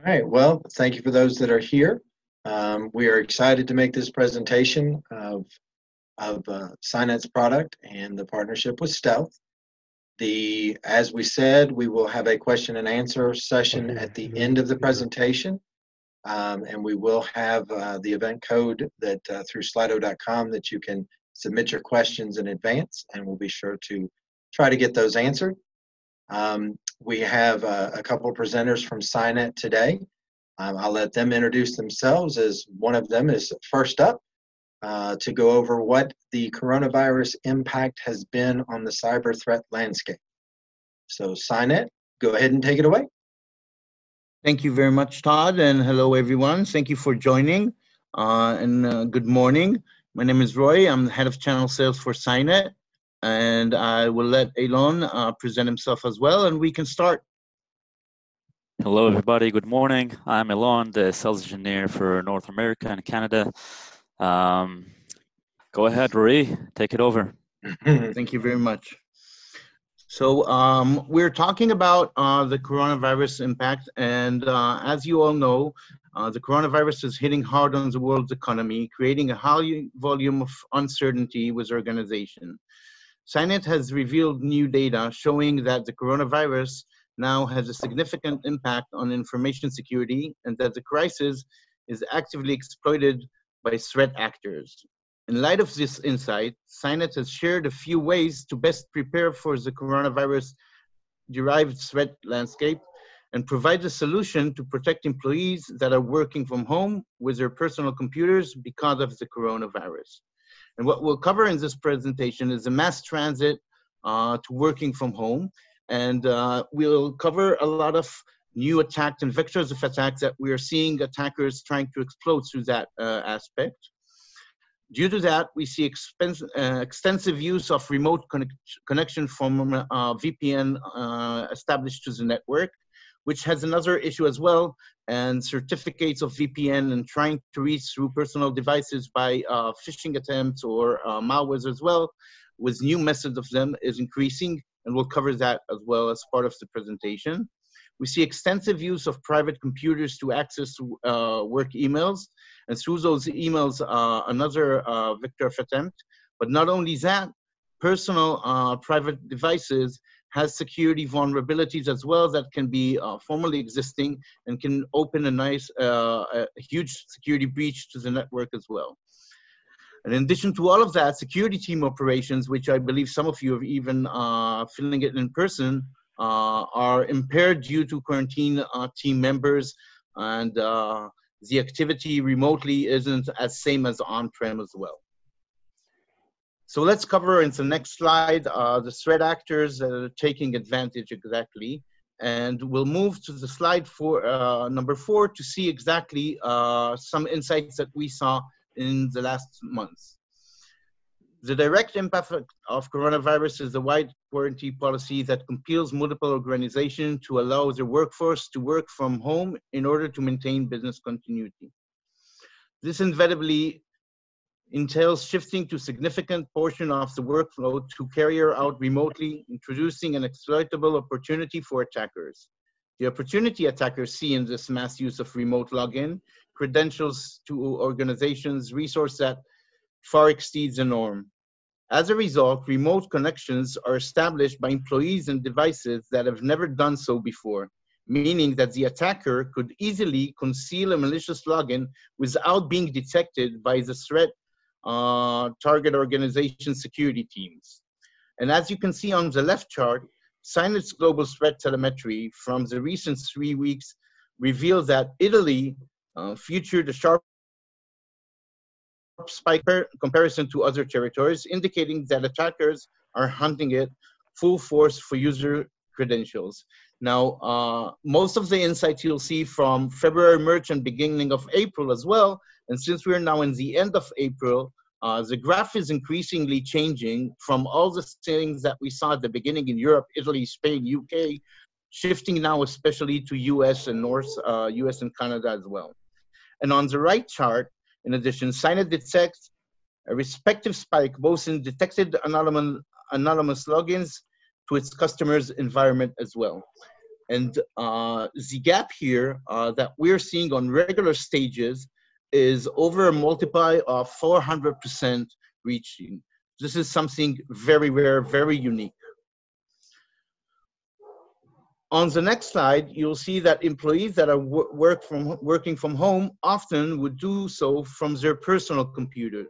All right, well, thank you for those that are here. Um, we are excited to make this presentation of, of uh, Cynet's product and the partnership with Stealth. The, as we said, we will have a question and answer session at the end of the presentation. Um, and we will have uh, the event code that uh, through slido.com that you can submit your questions in advance, and we'll be sure to try to get those answered. Um, we have uh, a couple of presenters from Cynet today. Um, I'll let them introduce themselves as one of them is first up uh, to go over what the coronavirus impact has been on the cyber threat landscape. So, Cynet, go ahead and take it away. Thank you very much, Todd, and hello, everyone. Thank you for joining, uh, and uh, good morning. My name is Roy. I'm the head of channel sales for Cynet, and I will let Elon uh, present himself as well, and we can start. Hello, everybody. Good morning. I'm Elon, the sales engineer for North America and Canada. Um, go ahead, Rory. Take it over. Thank you very much. So um, we're talking about uh, the coronavirus impact, and uh, as you all know, uh, the coronavirus is hitting hard on the world's economy, creating a high volume of uncertainty with organization. Cynet has revealed new data showing that the coronavirus now has a significant impact on information security and that the crisis is actively exploited by threat actors. In light of this insight, Cynet has shared a few ways to best prepare for the coronavirus derived threat landscape and provide a solution to protect employees that are working from home with their personal computers because of the coronavirus. And what we'll cover in this presentation is the mass transit uh, to working from home. And uh, we'll cover a lot of new attacks and vectors of attacks that we are seeing attackers trying to exploit through that uh, aspect. Due to that, we see expense, uh, extensive use of remote connect connection from uh, VPN uh, established to the network, which has another issue as well, and certificates of VPN and trying to reach through personal devices by uh, phishing attempts or uh, malwares as well, with new methods of them is increasing, and we'll cover that as well as part of the presentation. We see extensive use of private computers to access uh, work emails, and through those emails, uh, another uh, vector of attempt. But not only that, personal uh, private devices has security vulnerabilities as well that can be uh, formally existing and can open a nice, uh, a huge security breach to the network as well. And in addition to all of that, security team operations, which I believe some of you have even uh, feeling it in person, uh, are impaired due to quarantine uh, team members and uh, the activity remotely isn't as same as on-prem as well. So let's cover in the next slide uh, the threat actors that are taking advantage exactly. And we'll move to the slide for uh, number four to see exactly uh, some insights that we saw in the last months. The direct impact of coronavirus is the wide quarantine policy that compels multiple organizations to allow their workforce to work from home in order to maintain business continuity. This inevitably entails shifting to significant portion of the workflow to carry out remotely, introducing an exploitable opportunity for attackers. The opportunity attackers see in this mass use of remote login, credentials to organizations, resource that far exceeds the norm. As a result, remote connections are established by employees and devices that have never done so before, meaning that the attacker could easily conceal a malicious login without being detected by the threat uh, target organization security teams. And as you can see on the left chart, Cynet's global threat telemetry from the recent three weeks reveals that Italy uh, featured a sharp spike comparison to other territories, indicating that attackers are hunting it full force for user credentials. Now, uh, most of the insights you'll see from February, March, and beginning of April as well. And since we're now in the end of April, uh, the graph is increasingly changing from all the things that we saw at the beginning in Europe, Italy, Spain, UK, shifting now especially to US and North, uh, US and Canada as well. And on the right chart, in addition, Cynet detects a respective spike both in detected anonymous, anonymous logins to its customers' environment as well. And uh, the gap here uh, that we're seeing on regular stages is over a multiply of 400% reaching. This is something very rare, very unique. On the next slide, you'll see that employees that are work from, working from home often would do so from their personal computer,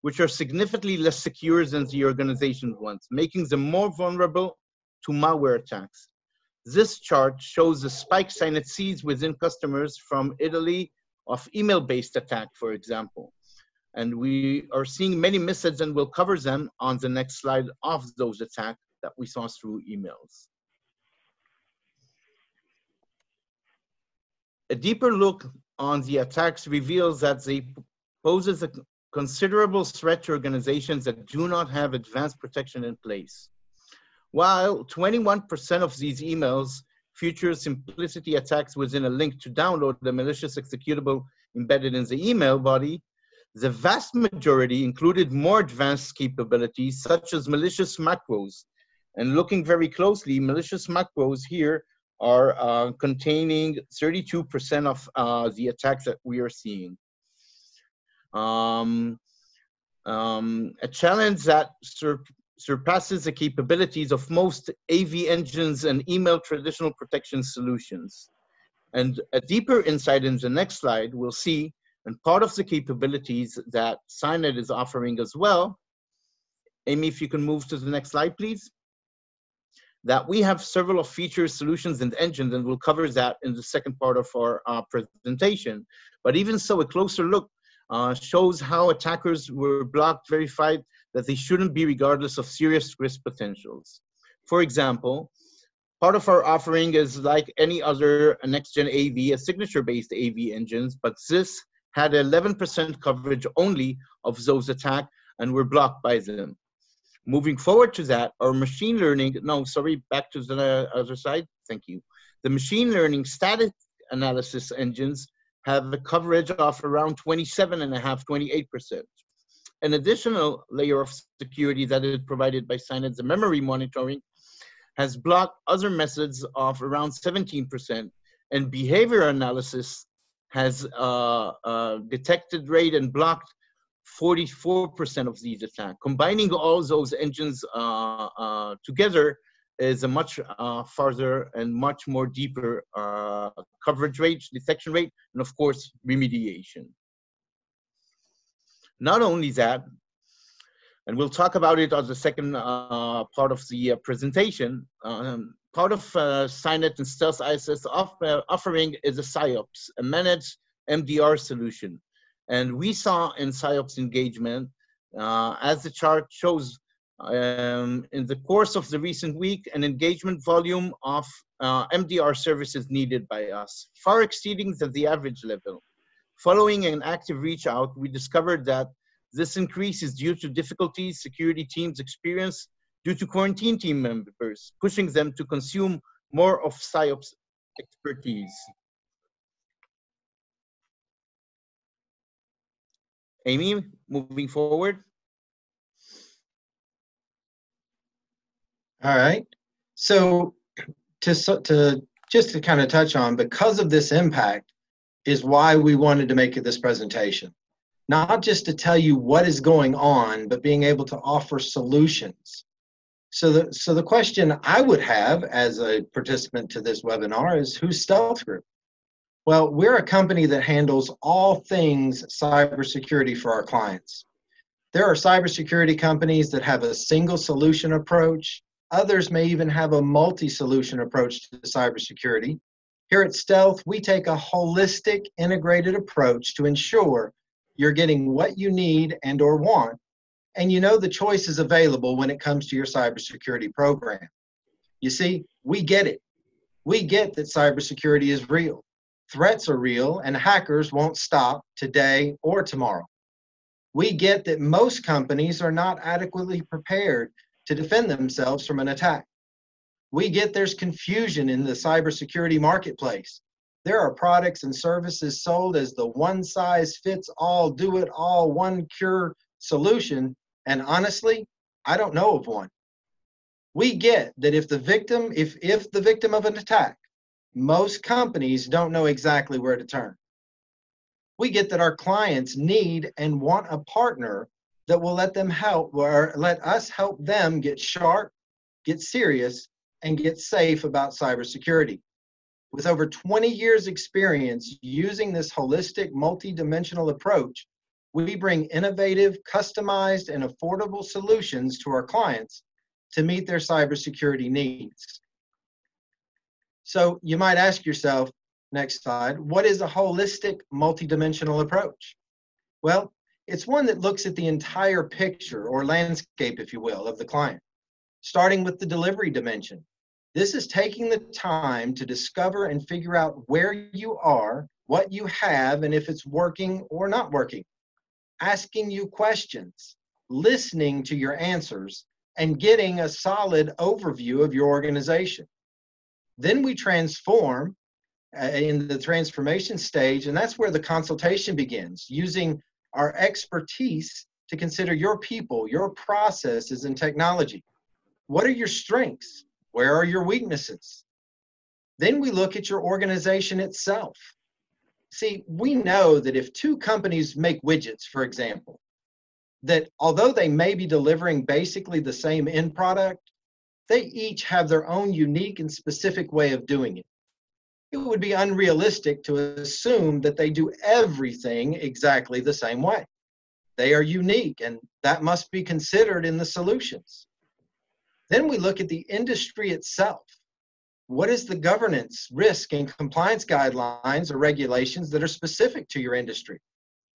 which are significantly less secure than the organization's ones, making them more vulnerable to malware attacks. This chart shows the spike Cynet sees within customers from Italy of email-based attack, for example. And we are seeing many methods and we'll cover them on the next slide of those attacks that we saw through emails. A deeper look on the attacks reveals that they poses a considerable threat to organizations that do not have advanced protection in place. While 21% of these emails feature simplicity attacks within a link to download the malicious executable embedded in the email body, the vast majority included more advanced capabilities such as malicious macros. And looking very closely, malicious macros here are uh, containing 32% of uh, the attacks that we are seeing. Um, um, a challenge that surpasses the capabilities of most AV engines and email traditional protection solutions. And a deeper insight in the next slide, we'll see, and part of the capabilities that Cynet is offering as well. Amy, if you can move to the next slide, please that we have several of features, solutions, and engines, and we'll cover that in the second part of our uh, presentation. But even so, a closer look uh, shows how attackers were blocked, verified that they shouldn't be regardless of serious risk potentials. For example, part of our offering is like any other next-gen AV, a signature-based AV engines, but this had 11% coverage only of those attacked and were blocked by them. Moving forward to that, our machine learning, no, sorry, back to the other side. Thank you. The machine learning static analysis engines have a coverage of around 27.5, 28%. An additional layer of security that is provided by Cynet, the memory monitoring, has blocked other methods of around 17%, and behavior analysis has uh, uh, detected rate and blocked 44% of these attacks. Combining all those engines uh, uh, together is a much uh, farther and much more deeper uh, coverage rate, detection rate, and of course, remediation. Not only that, and we'll talk about it on the second uh, part of the uh, presentation, um, part of uh, Cynet and Stealth ISS off, offering is a CyOps, a managed MDR solution. And we saw in CyOps engagement, uh, as the chart shows, um, in the course of the recent week, an engagement volume of uh, MDR services needed by us, far exceeding the, the average level. Following an active reach out, we discovered that this increase is due to difficulties security teams experience due to quarantine team members, pushing them to consume more of CyOps expertise. Amy, moving forward. All right. So to, to just to kind of touch on, because of this impact is why we wanted to make this presentation. Not just to tell you what is going on, but being able to offer solutions. So the, so the question I would have as a participant to this webinar is who's Stealth Group? Well, we're a company that handles all things cybersecurity for our clients. There are cybersecurity companies that have a single solution approach. Others may even have a multi solution approach to cybersecurity. Here at Stealth, we take a holistic, integrated approach to ensure you're getting what you need and or want and you know the choice is available when it comes to your cybersecurity program. You see, we get it. We get that cybersecurity is real. Threats are real, and hackers won't stop today or tomorrow. We get that most companies are not adequately prepared to defend themselves from an attack. We get there's confusion in the cybersecurity marketplace. There are products and services sold as the one size fits all, do it all, one cure solution. And honestly, I don't know of one. We get that if the victim, if, if the victim of an attack most companies don't know exactly where to turn. We get that our clients need and want a partner that will let them help or let us help them get sharp, get serious, and get safe about cybersecurity. With over 20 years experience using this holistic multi-dimensional approach, we bring innovative, customized, and affordable solutions to our clients to meet their cybersecurity needs. So you might ask yourself, next slide, what is a holistic multidimensional approach? Well, it's one that looks at the entire picture or landscape, if you will, of the client, starting with the delivery dimension. This is taking the time to discover and figure out where you are, what you have, and if it's working or not working. Asking you questions, listening to your answers, and getting a solid overview of your organization. Then we transform uh, in the transformation stage, and that's where the consultation begins, using our expertise to consider your people, your processes, and technology. What are your strengths? Where are your weaknesses? Then we look at your organization itself. See, we know that if two companies make widgets, for example, that although they may be delivering basically the same end product, they each have their own unique and specific way of doing it. It would be unrealistic to assume that they do everything exactly the same way. They are unique, and that must be considered in the solutions. Then we look at the industry itself. What is the governance, risk, and compliance guidelines or regulations that are specific to your industry?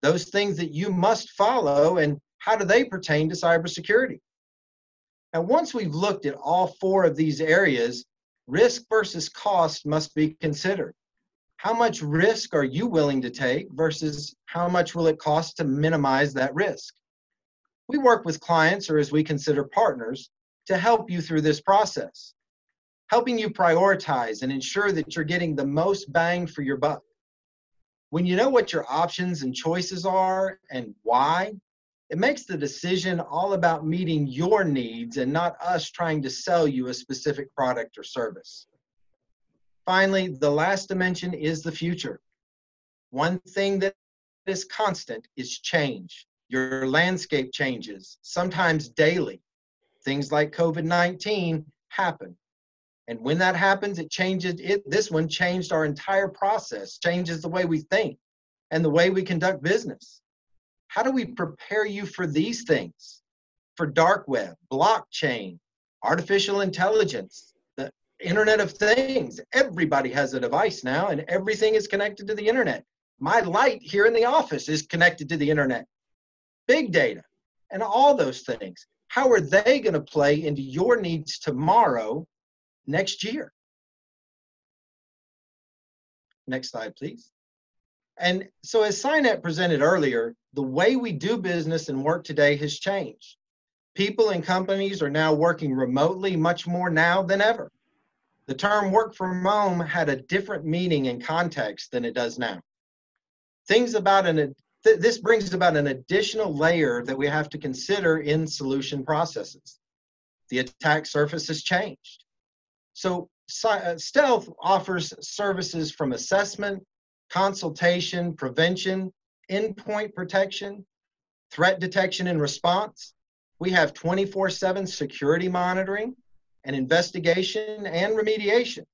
Those things that you must follow, and how do they pertain to cybersecurity? And once we've looked at all four of these areas, risk versus cost must be considered. How much risk are you willing to take versus how much will it cost to minimize that risk? We work with clients, or as we consider partners, to help you through this process, helping you prioritize and ensure that you're getting the most bang for your buck. When you know what your options and choices are and why, it makes the decision all about meeting your needs and not us trying to sell you a specific product or service. Finally, the last dimension is the future. One thing that is constant is change. Your landscape changes, sometimes daily. Things like COVID 19 happen. And when that happens, it changes it. This one changed our entire process, changes the way we think and the way we conduct business. How do we prepare you for these things? For dark web, blockchain, artificial intelligence, the Internet of Things. Everybody has a device now, and everything is connected to the Internet. My light here in the office is connected to the Internet. Big data, and all those things. How are they going to play into your needs tomorrow, next year? Next slide, please. And so, as Cynet presented earlier, the way we do business and work today has changed. People and companies are now working remotely much more now than ever. The term work from home had a different meaning and context than it does now. Things about an th- this brings about an additional layer that we have to consider in solution processes. The attack surface has changed. So uh, Stealth offers services from assessment consultation, prevention, endpoint protection, threat detection and response. We have 24 7 security monitoring and investigation and remediation.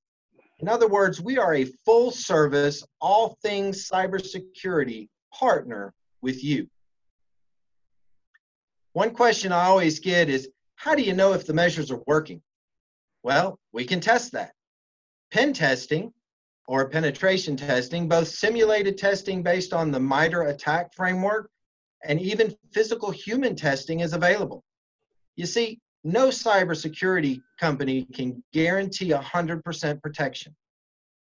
In other words, we are a full service, all things cybersecurity partner with you. One question I always get is how do you know if the measures are working? Well, we can test that. Pen testing or penetration testing, both simulated testing based on the MITRE ATT&CK framework and even physical human testing is available. You see, no cybersecurity company can guarantee 100% protection,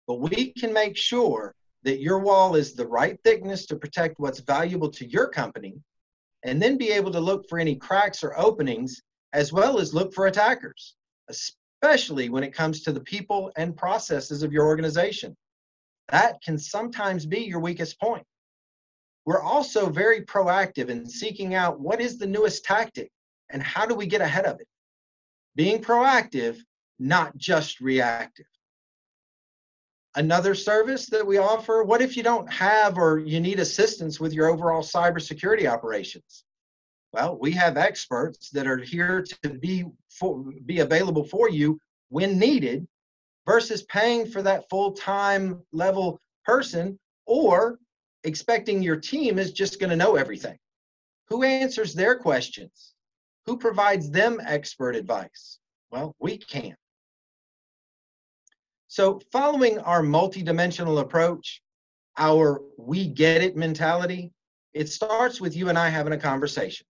but we can make sure that your wall is the right thickness to protect what's valuable to your company, and then be able to look for any cracks or openings, as well as look for attackers, especially when it comes to the people and processes of your organization. That can sometimes be your weakest point. We're also very proactive in seeking out what is the newest tactic and how do we get ahead of it. Being proactive, not just reactive. Another service that we offer, what if you don't have or you need assistance with your overall cybersecurity operations? Well, we have experts that are here to be for, be available for you when needed versus paying for that full-time level person or expecting your team is just going to know everything. Who answers their questions? Who provides them expert advice? Well, we can. So, following our multidimensional approach, our we get it mentality, it starts with you and I having a conversation.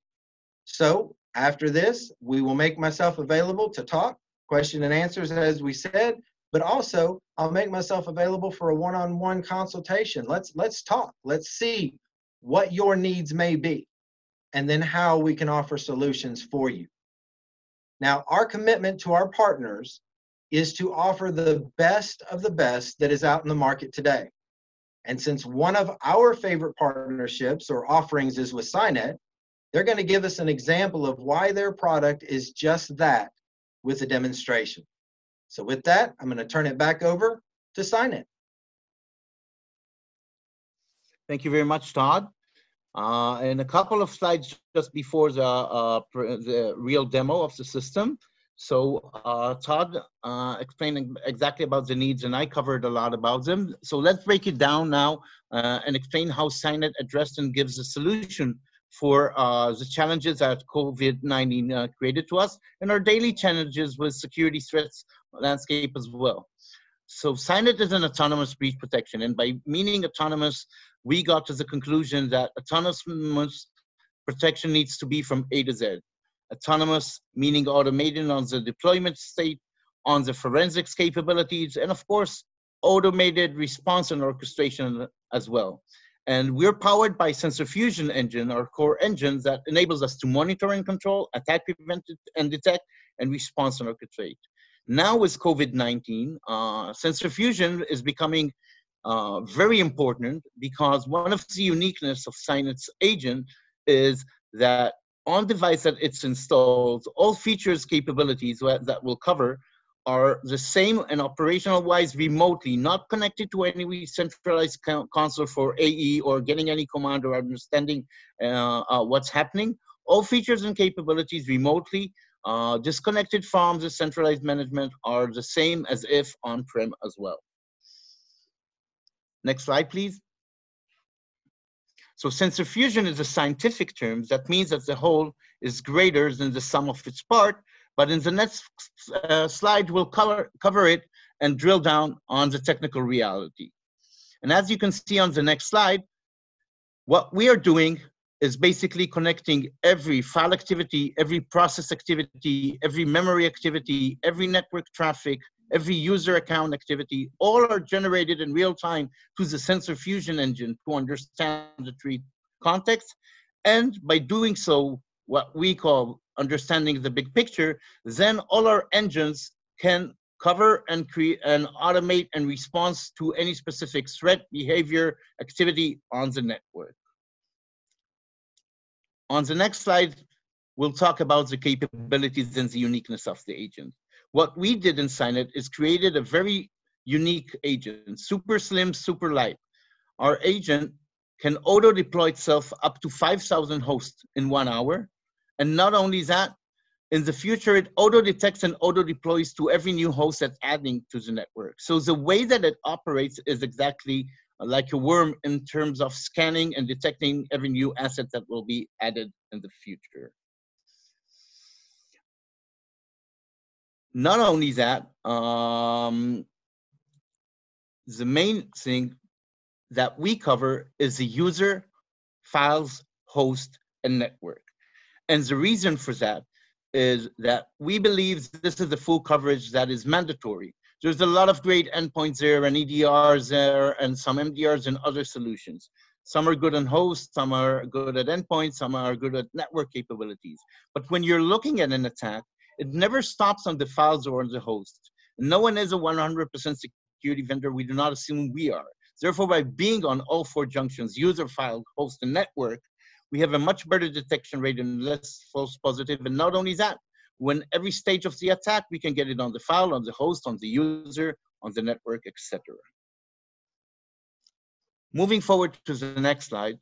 So, after this, we will make myself available to talk, question and answers, as we said, but also I'll make myself available for a one-on-one consultation. Let's let's talk. Let's see what your needs may be and then how we can offer solutions for you. Now, our commitment to our partners is to offer the best of the best that is out in the market today. And since one of our favorite partnerships or offerings is with Cynet, they're going to give us an example of why their product is just that with a demonstration. So with that, I'm going to turn it back over to Cynet. Thank you very much, Todd. Uh, and a couple of slides just before the, uh, the real demo of the system. So uh, Todd uh, explained exactly about the needs, and I covered a lot about them. So let's break it down now uh, and explain how Cynet addressed and gives a solution for uh, the challenges that COVID-19 uh, created to us and our daily challenges with security threats landscape as well. So Cynet is an autonomous breach protection, and by meaning autonomous, we got to the conclusion that autonomous protection needs to be from A to Z. Autonomous meaning automated on the deployment state, on the forensics capabilities, and of course, automated response and orchestration as well. And we're powered by sensor fusion engine, our core engine that enables us to monitor and control, attack, prevent, and detect, and response and orchestrate. Now with COVID-19, uh, sensor fusion is becoming uh, very important because one of the uniqueness of Cynet's agent is that on device that it's installed, all features capabilities that we'll cover are the same and operational wise remotely, not connected to any centralized console for AE or getting any command or understanding uh, uh, what's happening. All features and capabilities remotely, uh, disconnected from the centralized management are the same as if on-prem as well. Next slide, please. So sensor fusion is a scientific term that means that the whole is greater than the sum of its part, but in the next uh, slide, we'll cover, cover it and drill down on the technical reality. And as you can see on the next slide, what we are doing is basically connecting every file activity, every process activity, every memory activity, every network traffic, every user account activity, all are generated in real time to the sensor fusion engine to understand the tree context. And by doing so, what we call understanding the big picture, then all our engines can cover and create and automate and respond to any specific threat, behavior, activity on the network. On the next slide, we'll talk about the capabilities and the uniqueness of the agent. What we did in Cynet is created a very unique agent, super slim, super light. Our agent can auto deploy itself up to 5,000 hosts in one hour and not only that, in the future, it auto detects and auto deploys to every new host that's adding to the network. So the way that it operates is exactly like a worm in terms of scanning and detecting every new asset that will be added in the future. Not only that, um, the main thing that we cover is the user, files, host, and network. And the reason for that is that we believe this is the full coverage that is mandatory. There's a lot of great endpoints there and EDRs there and some MDRs and other solutions. Some are good on host, some are good at endpoints, some are good at network capabilities. But when you're looking at an attack, it never stops on the files or on the host. No one is a 100% security vendor. We do not assume we are. Therefore, by being on all four junctions, user, file, host, and network, we have a much better detection rate and less false positive. And not only that, when every stage of the attack, we can get it on the file, on the host, on the user, on the network, etc. Moving forward to the next slide,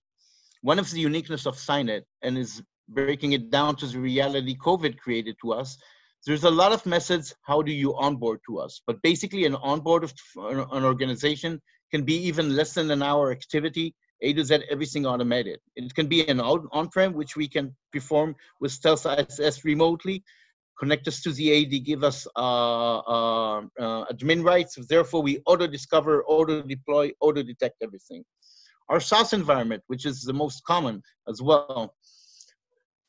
one of the uniqueness of Cynet and is breaking it down to the reality COVID created to us. There's a lot of methods. How do you onboard to us? But basically, an onboard of an organization can be even less than an hour activity. A to Z, everything automated. It can be an on-prem, which we can perform with Stealth ISS remotely, connect us to the AD, give us uh, uh, uh, admin rights. Therefore, we auto discover, auto deploy, auto detect everything. Our SaaS environment, which is the most common as well.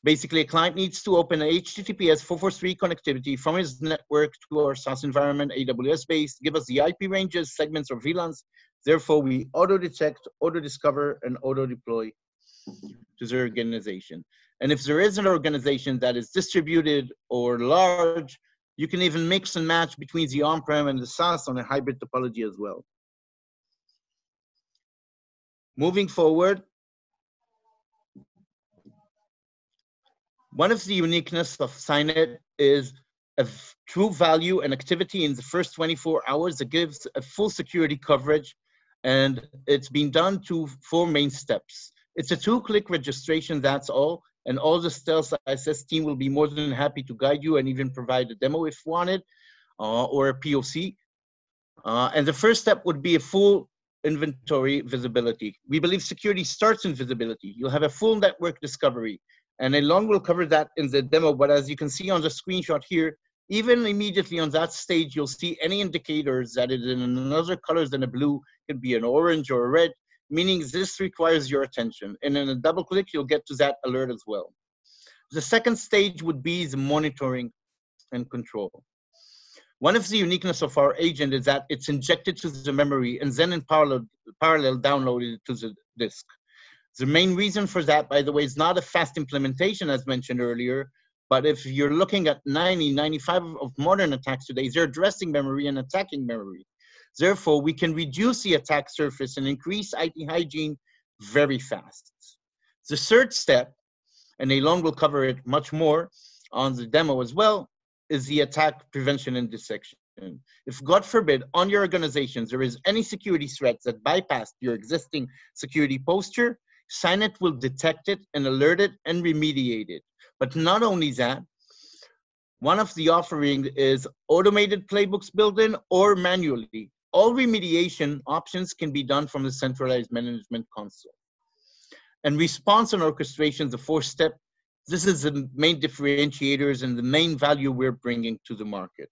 Basically, a client needs to open a HTTPS 443 connectivity from his network to our SaaS environment, AWS based, give us the IP ranges, segments, or VLANs. Therefore, we auto detect, auto discover, and auto deploy to the organization. And if there is an organization that is distributed or large, you can even mix and match between the on-prem and the SaaS on a hybrid topology as well. Moving forward, one of the uniqueness of Cynet is a true value and activity in the first 24 hours that gives a full security coverage and it's been done to four main steps. It's a two-click registration, that's all and all the Stealth ISS team will be more than happy to guide you and even provide a demo if wanted uh, or a POC. Uh, and the first step would be a full inventory visibility. We believe security starts in visibility. You'll have a full network discovery. And Elon will cover that in the demo, but as you can see on the screenshot here, even immediately on that stage, you'll see any indicators that it is in another colors than a blue, could be an orange or a red, meaning this requires your attention. And in a double click, you'll get to that alert as well. The second stage would be the monitoring and control. One of the uniqueness of our agent is that it's injected to the memory and then in parallel, parallel downloaded to the disk. The main reason for that, by the way, is not a fast implementation as mentioned earlier, but if you're looking at 90, 95 of modern attacks today, they're addressing memory and attacking memory. Therefore, we can reduce the attack surface and increase IT hygiene very fast. The third step, and Elon will cover it much more on the demo as well, is the attack prevention and detection. If God forbid on your organizations there is any security threats that bypass your existing security posture, Cynet will detect it and alert it and remediate it. But not only that, one of the offerings is automated playbooks built in or manually all remediation options can be done from the centralized management console. And response and orchestration, the fourth step, this is the main differentiators and the main value we're bringing to the market.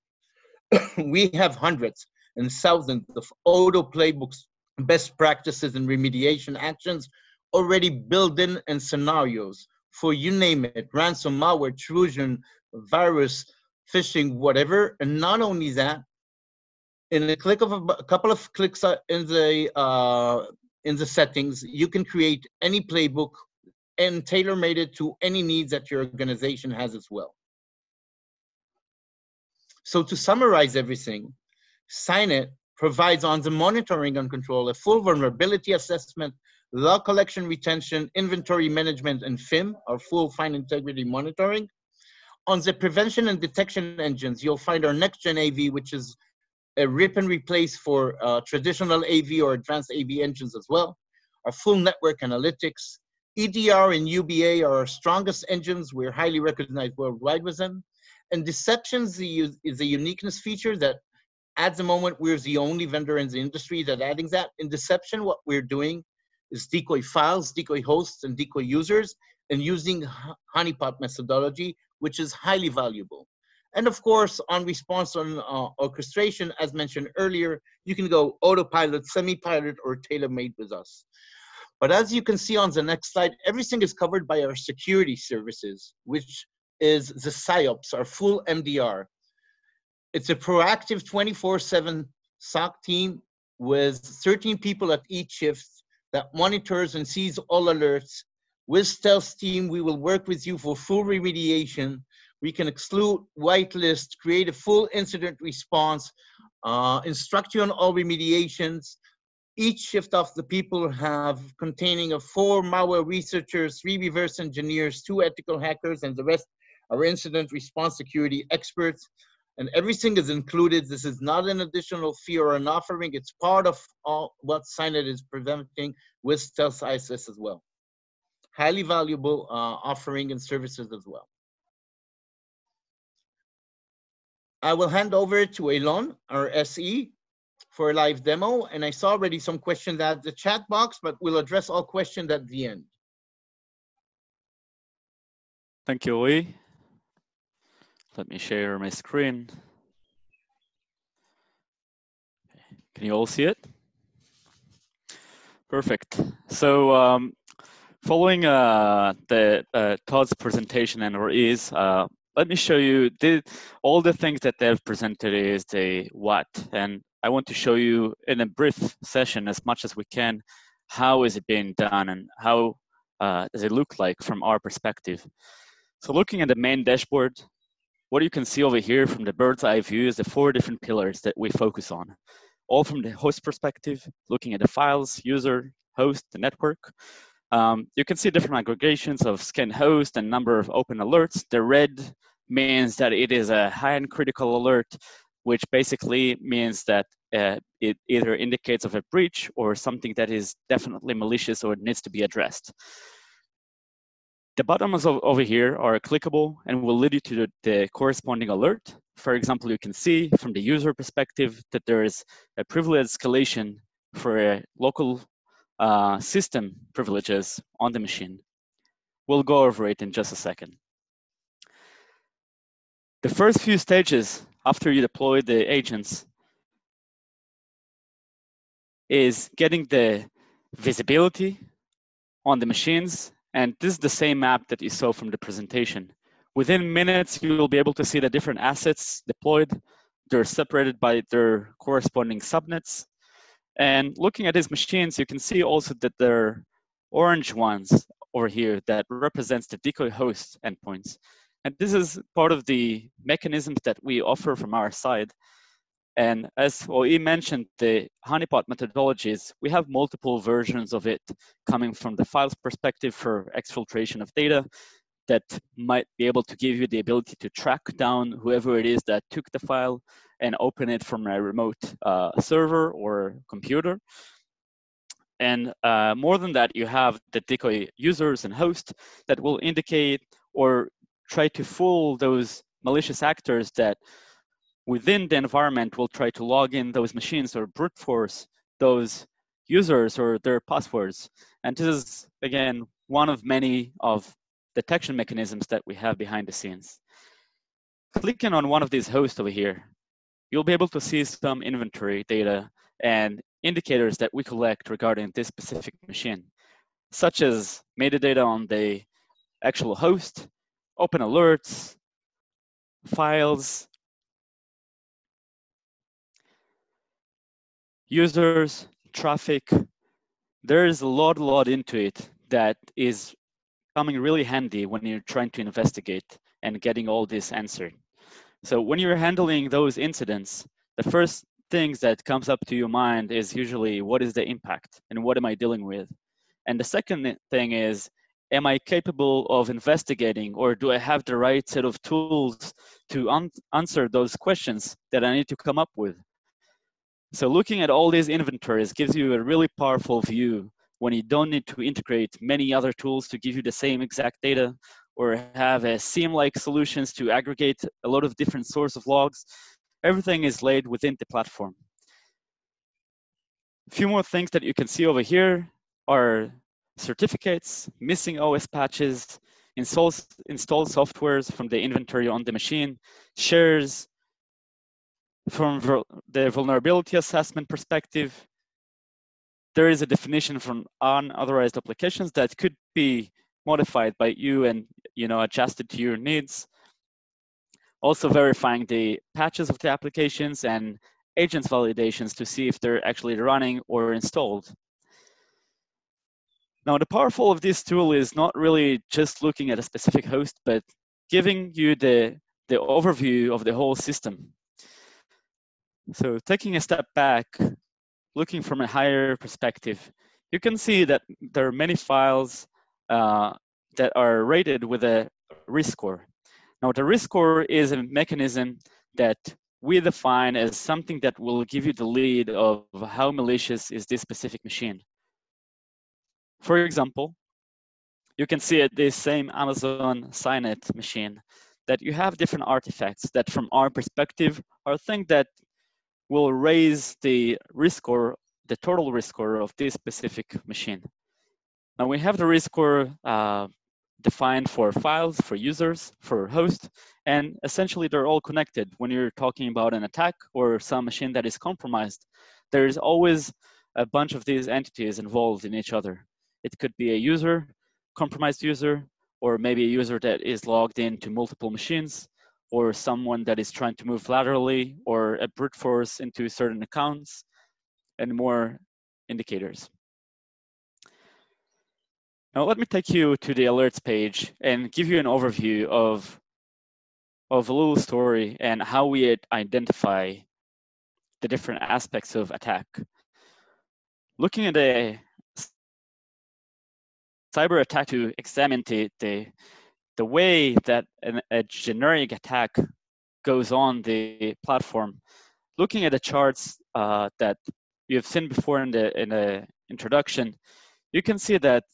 we have hundreds and thousands of auto playbooks, best practices and remediation actions already built in and scenarios for you name it, ransom, malware, intrusion, virus, phishing, whatever. And not only that, in a click of a, a couple of clicks uh, in the uh, in the settings, you can create any playbook and tailor made it to any needs that your organization has as well. So to summarize everything, Cynet provides on the monitoring and control a full vulnerability assessment, log collection retention, inventory management, and FIM, our full file integrity monitoring. On the prevention and detection engines, you'll find our next gen AV, which is a rip and replace for uh, traditional AV or advanced AV engines as well. Our full network analytics, EDR and UBA are our strongest engines. We're highly recognized worldwide with them. And deceptions is a uniqueness feature that at the moment we're the only vendor in the industry that adding that. In deception, what we're doing is decoy files, decoy hosts, and decoy users, and using honeypot methodology, which is highly valuable. And of course, on response on uh, orchestration, as mentioned earlier, you can go autopilot, semi-pilot, or tailor-made with us. But as you can see on the next slide, everything is covered by our security services, which is the CyOps, our full MDR. It's a proactive 24-7 SOC team with 13 people at each shift that monitors and sees all alerts. With Stealth Team, we will work with you for full remediation we can exclude, whitelist, create a full incident response, uh, instruct you on all remediations. Each shift of the people have containing of four malware researchers, three reverse engineers, two ethical hackers, and the rest are incident response security experts. And everything is included. This is not an additional fee or an offering. It's part of all what Cynet is presenting with Stealth ISS as well. Highly valuable uh, offering and services as well. I will hand over to Elon, our SE, for a live demo. And I saw already some questions at the chat box, but we'll address all questions at the end. Thank you, Rui. Let me share my screen. Can you all see it? Perfect. So um, following uh, the uh, Todd's presentation and Rui's, uh, let me show you the, all the things that they've presented is the what. And I want to show you in a brief session as much as we can, how is it being done and how uh, does it look like from our perspective. So looking at the main dashboard, what you can see over here from the bird's eye view is the four different pillars that we focus on. All from the host perspective, looking at the files, user, host, the network. Um, you can see different aggregations of scan host and number of open alerts. The red means that it is a high and critical alert, which basically means that uh, it either indicates of a breach or something that is definitely malicious or needs to be addressed. The buttons over here are clickable and will lead you to the, the, corresponding alert. For example, you can see from the user perspective that there is a privilege escalation for a local uh, system privileges on the machine. We'll go over it in just a second. The first few stages after you deploy the agents is getting the visibility on the machines and this is the same map that you saw from the presentation. Within minutes, you will be able to see the different assets deployed. They're separated by their corresponding subnets. And looking at these machines, you can see also that there are orange ones over here that represents the decoy host endpoints. And this is part of the mechanisms that we offer from our side and as OE mentioned, the honeypot methodologies, we have multiple versions of it coming from the files perspective for exfiltration of data that might be able to give you the ability to track down whoever it is that took the file and open it from a remote uh, server or computer. And uh, more than that, you have the decoy users and hosts that will indicate or try to fool those malicious actors that within the environment will try to log in those machines or brute force those users or their passwords. And this is, again, one of many of detection mechanisms that we have behind the scenes. Clicking on one of these hosts over here, you'll be able to see some inventory data and indicators that we collect regarding this specific machine, such as metadata on the actual host, open alerts, files, users, traffic. There's a lot, lot into it that is coming really handy when you're trying to investigate and getting all this answered. So when you're handling those incidents, the first things that comes up to your mind is usually what is the impact and what am I dealing with? And the second thing is, am I capable of investigating or do I have the right set of tools to answer those questions that I need to come up with? So looking at all these inventories gives you a really powerful view when you don't need to integrate many other tools to give you the same exact data or have a SIEM-like solutions to aggregate a lot of different source of logs. Everything is laid within the platform. A few more things that you can see over here are certificates, missing OS patches, installs, installed softwares from the inventory on the machine, shares, from the vulnerability assessment perspective, there is a definition from unauthorized applications that could be modified by you and you know adjusted to your needs. Also verifying the patches of the applications and agents validations to see if they're actually running or installed. Now, the powerful of this tool is not really just looking at a specific host, but giving you the, the overview of the whole system. So taking a step back, looking from a higher perspective, you can see that there are many files uh, that are rated with a risk score. Now the risk score is a mechanism that we define as something that will give you the lead of how malicious is this specific machine. For example, you can see at this same Amazon Cynet machine that you have different artifacts that from our perspective are things that will raise the risk score, the total risk score of this specific machine. Now we have the risk score uh, defined for files, for users, for host, and essentially they're all connected. When you're talking about an attack or some machine that is compromised, there's always a bunch of these entities involved in each other. It could be a user, compromised user, or maybe a user that is logged into multiple machines, or someone that is trying to move laterally, or a brute force into certain accounts, and more indicators. Now let me take you to the alerts page and give you an overview of, of a little story and how we identify the different aspects of attack. Looking at a cyber attack to examine the, the, the way that an, a generic attack goes on the platform, looking at the charts uh, that you've seen before in the, in the introduction, you can see that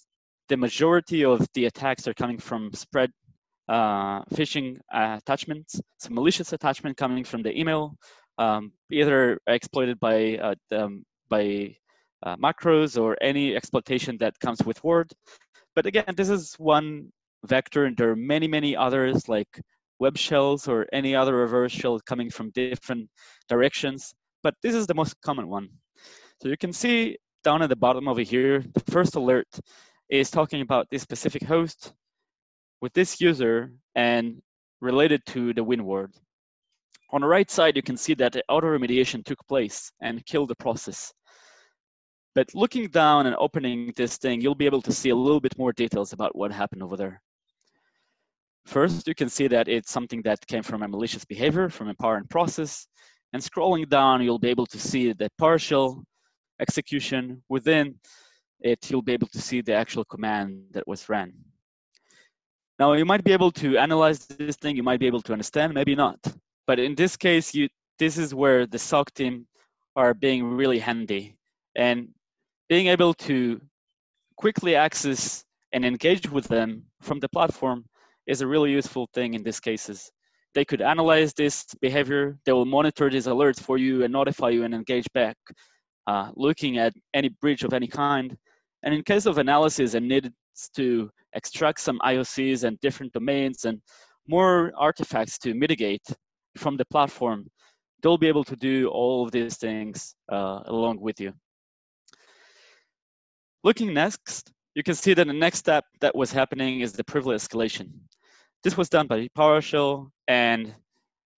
the majority of the attacks are coming from spread uh, phishing attachments, so malicious attachment coming from the email, um, either exploited by uh, um, by uh, macros or any exploitation that comes with Word. But again, this is one vector, and there are many, many others like web shells or any other reverse shell coming from different directions. But this is the most common one. So you can see down at the bottom over here, the first alert is talking about this specific host with this user and related to the WinWord. On the right side, you can see that the auto remediation took place and killed the process. But looking down and opening this thing, you'll be able to see a little bit more details about what happened over there. First, you can see that it's something that came from a malicious behavior, from a parent process. And scrolling down, you'll be able to see the partial execution within it, you'll be able to see the actual command that was ran. Now, you might be able to analyze this thing, you might be able to understand, maybe not. But in this case, you this is where the SOC team are being really handy and being able to quickly access and engage with them from the platform is a really useful thing in these cases. They could analyze this behavior, they will monitor these alerts for you and notify you and engage back, uh, looking at any breach of any kind, and in case of analysis and needs to extract some IOCs and different domains and more artifacts to mitigate from the platform, they'll be able to do all of these things uh, along with you. Looking next, you can see that the next step that was happening is the privilege escalation. This was done by PowerShell, and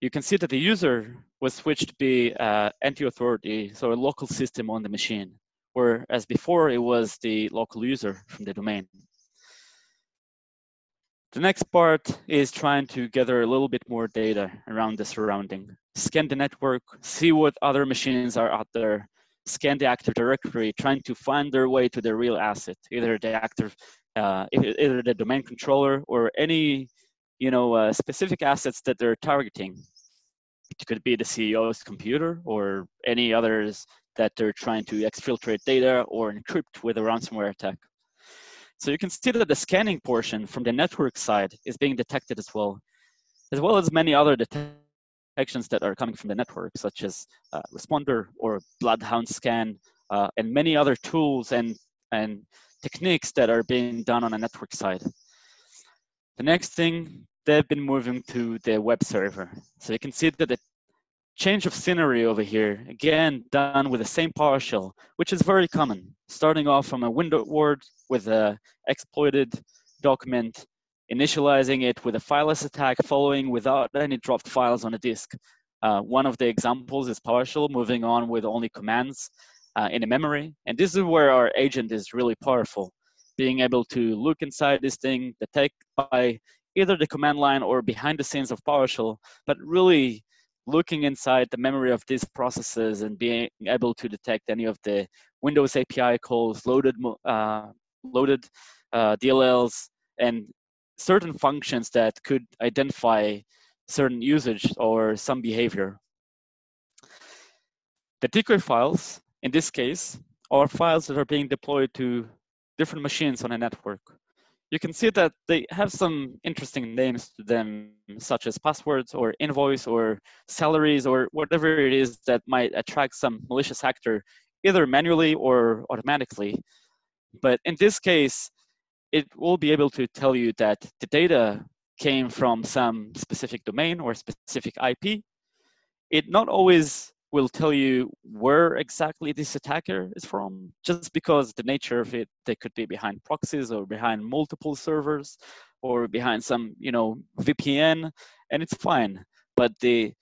you can see that the user was switched to be uh, NT AUTHORITY, so a local system on the machine whereas before it was the local user from the domain. The next part is trying to gather a little bit more data around the surrounding. Scan the network, see what other machines are out there, scan the Active Directory, trying to find their way to the real asset, either the active, uh, either the domain controller or any, you know, uh, specific assets that they're targeting. It could be the CEO's computer or any others that they're trying to exfiltrate data or encrypt with a ransomware attack. So you can see that the scanning portion from the network side is being detected as well, as well as many other detections that are coming from the network, such as uh, Responder or Bloodhound Scan, uh, and many other tools and, and techniques that are being done on a network side. The next thing, they've been moving to the web server. So you can see that the change of scenery over here, again, done with the same PowerShell, which is very common, starting off from a WinWord with a exploited document, initializing it with a fileless attack, following without any dropped files on a disk. Uh, one of the examples is PowerShell moving on with only commands uh, in a memory. And this is where our agent is really powerful, being able to look inside this thing, detect by either the command line or behind the scenes of PowerShell, but really looking inside the memory of these processes and being able to detect any of the Windows API calls, loaded uh, loaded uh, DLLs, and certain functions that could identify certain usage or some behavior. The decoy files, in this case, are files that are being deployed to different machines on a network. You can see that they have some interesting names to them, such as passwords or invoice or salaries or whatever it is that might attract some malicious actor, either manually or automatically. But in this case, it will be able to tell you that the data came from some specific domain or specific IP. It not always will tell you where exactly this attacker is from, just because the nature of it, they could be behind proxies or behind multiple servers or behind some, you know, VPN, and it's fine. But the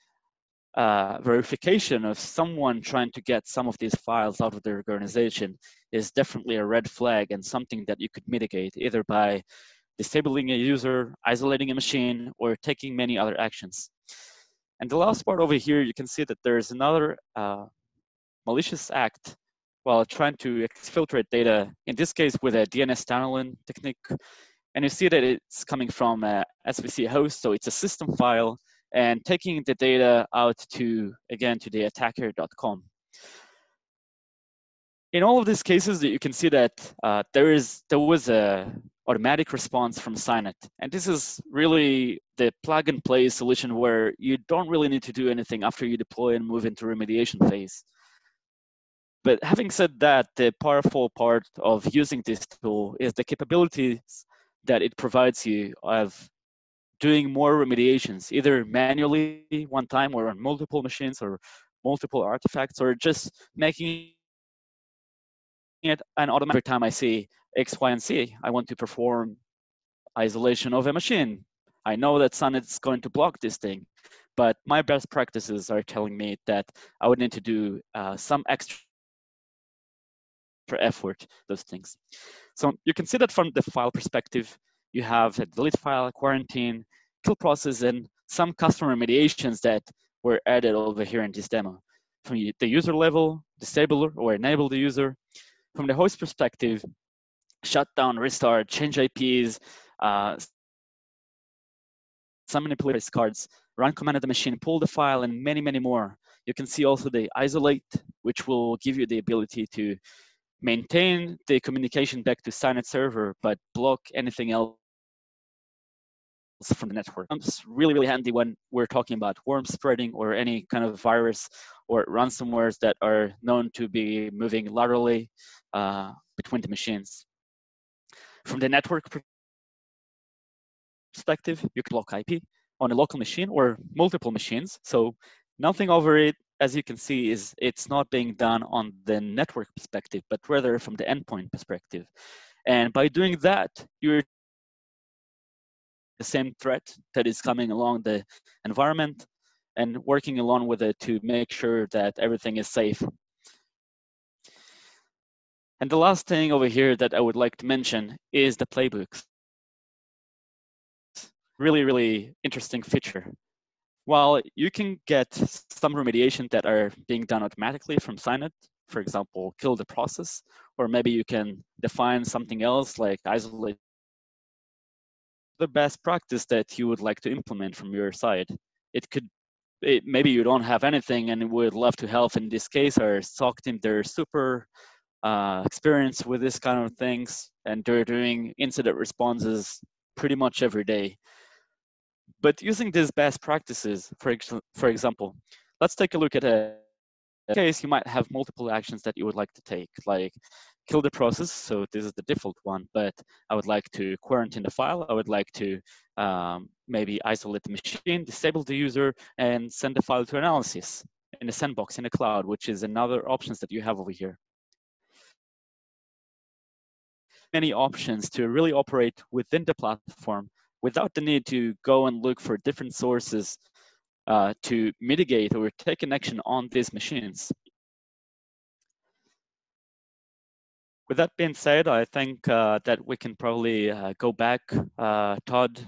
uh, verification of someone trying to get some of these files out of their organization is definitely a red flag and something that you could mitigate either by disabling a user, isolating a machine, or taking many other actions. And the last part over here, you can see that there's another uh, malicious act while trying to exfiltrate data, in this case with a DNS tunneling technique. And you see that it's coming from a SVC host, so it's a system file, and taking the data out to, again, to the attacker.com. In all of these cases, that you can see that uh, there is there was a automatic response from Cynet. And this is really the plug and play solution where you don't really need to do anything after you deploy and move into remediation phase. But having said that, the powerful part of using this tool is the capabilities that it provides you of doing more remediations, either manually one time or on multiple machines or multiple artifacts, or just making it an automatic time I see X, Y, and Z. I want to perform isolation of a machine. I know that is going to block this thing, but my best practices are telling me that I would need to do uh, some extra effort, those things. So you can see that from the file perspective, you have a delete file, quarantine, kill process, and some custom remediations that were added over here in this demo. From the user level, disable or enable the user. From the host perspective, shut down, restart, change IPs, uh, some manipulate cards, run command at the machine, pull the file, and many, many more. You can see also the isolate, which will give you the ability to maintain the communication back to Cynet server, but block anything else from the network. It's really, really handy when we're talking about worm spreading or any kind of virus or ransomwares that are known to be moving laterally uh, between the machines. From the network perspective, you can block IP on a local machine or multiple machines. So nothing over it, as you can see, is it's not being done on the network perspective, but rather from the endpoint perspective. And by doing that, you're the same threat that is coming along the environment and working along with it to make sure that everything is safe and the last thing over here that I would like to mention is the playbooks. Really, really interesting feature. While you can get some remediation that are being done automatically from Cynet, for example, kill the process, or maybe you can define something else like isolate the best practice that you would like to implement from your side. It could it, maybe you don't have anything and would love to help in this case or SOC team they're super uh, experience with this kind of things, and they're doing incident responses pretty much every day. But using these best practices, for, ex for example, let's take a look at a case you might have multiple actions that you would like to take, like kill the process. So this is the default one, but I would like to quarantine the file. I would like to um, maybe isolate the machine, disable the user, and send the file to analysis in a sandbox in the cloud, which is another options that you have over here many options to really operate within the platform without the need to go and look for different sources uh, to mitigate or take an action on these machines. With that being said, I think uh, that we can probably uh, go back, uh, Todd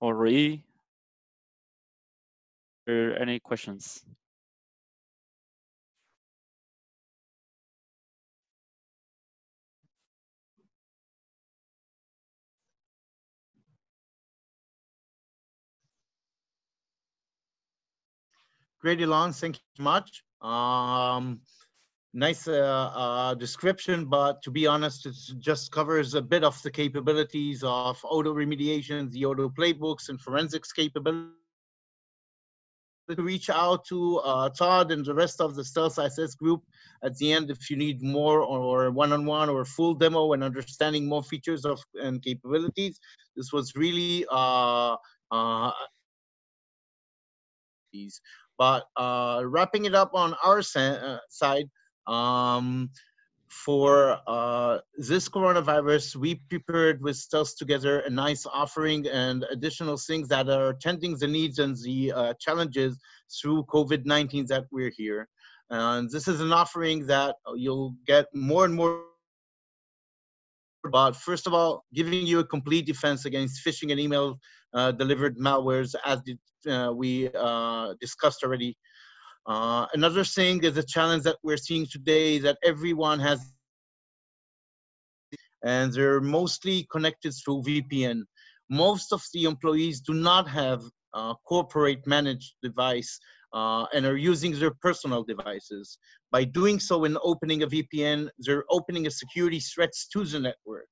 or Rui. Are any questions? Great, Ilan. Thank you so much. Um, nice uh, uh, description, but to be honest, it just covers a bit of the capabilities of auto remediation, the auto playbooks, and forensics capabilities. Reach out to uh, Todd and the rest of the Stealth ISS group at the end if you need more or one-on-one or full demo and understanding more features of and capabilities. This was really uh, uh, but uh, wrapping it up on our uh, side, um, for uh, this coronavirus, we prepared with Stealth together a nice offering and additional things that are tending the needs and the uh, challenges through COVID-19 that we're here. And this is an offering that you'll get more and more about. First of all, giving you a complete defense against phishing and email delivered malwares as did, uh, we uh, discussed already. Uh, another thing is a challenge that we're seeing today that everyone has, and they're mostly connected through VPN. Most of the employees do not have corporate managed device uh, and are using their personal devices. By doing so and opening a VPN, they're opening a security threats to the network.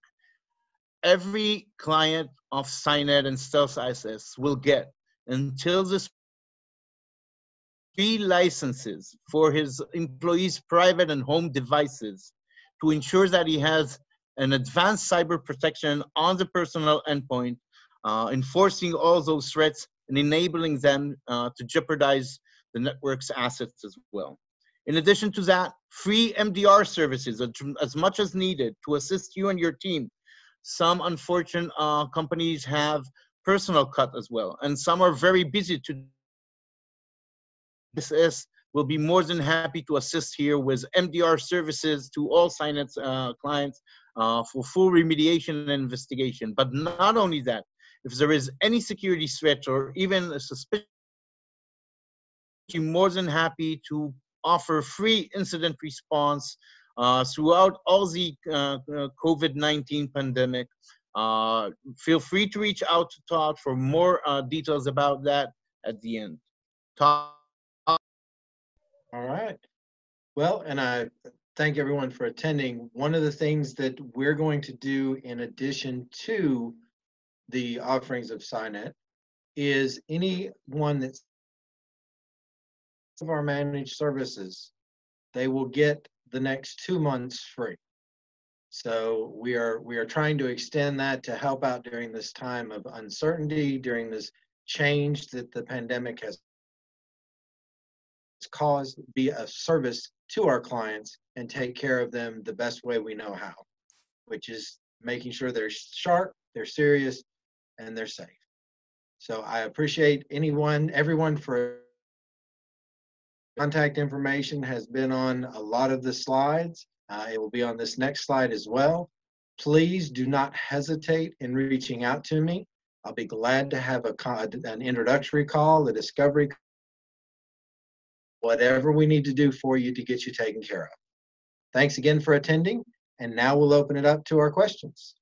Every client of Cynet and Stealth ISS will get until this three licenses for his employees' private and home devices to ensure that he has an advanced cyber protection on the personal endpoint, uh, enforcing all those threats and enabling them uh, to jeopardize the network's assets as well. In addition to that, free MDR services as much as needed to assist you and your team. Some unfortunate uh, companies have personal cut as well, and some are very busy to SS will be more than happy to assist here with MDR services to all Cynet's uh, clients uh, for full remediation and investigation. But not only that, if there is any security threat or even a suspicion, we're more than happy to offer free incident response throughout all the uh, uh COVID-19 pandemic. Uh, feel free to reach out to Todd for more uh, details about that at the end. Todd. All right. Well, and I thank everyone for attending. One of the things that we're going to do in addition to the offerings of Cynet is anyone that's of our managed services, they will get the next two months free. So we are we are trying to extend that to help out during this time of uncertainty, during this change that the pandemic has caused, be a service to our clients and take care of them the best way we know how, which is making sure they're sharp, they're serious, and they're safe. So I appreciate anyone, everyone for contact information has been on a lot of the slides. Uh, it will be on this next slide as well. Please do not hesitate in reaching out to me. I'll be glad to have a, an introductory call, a discovery whatever we need to do for you to get you taken care of. Thanks again for attending, and now we'll open it up to our questions.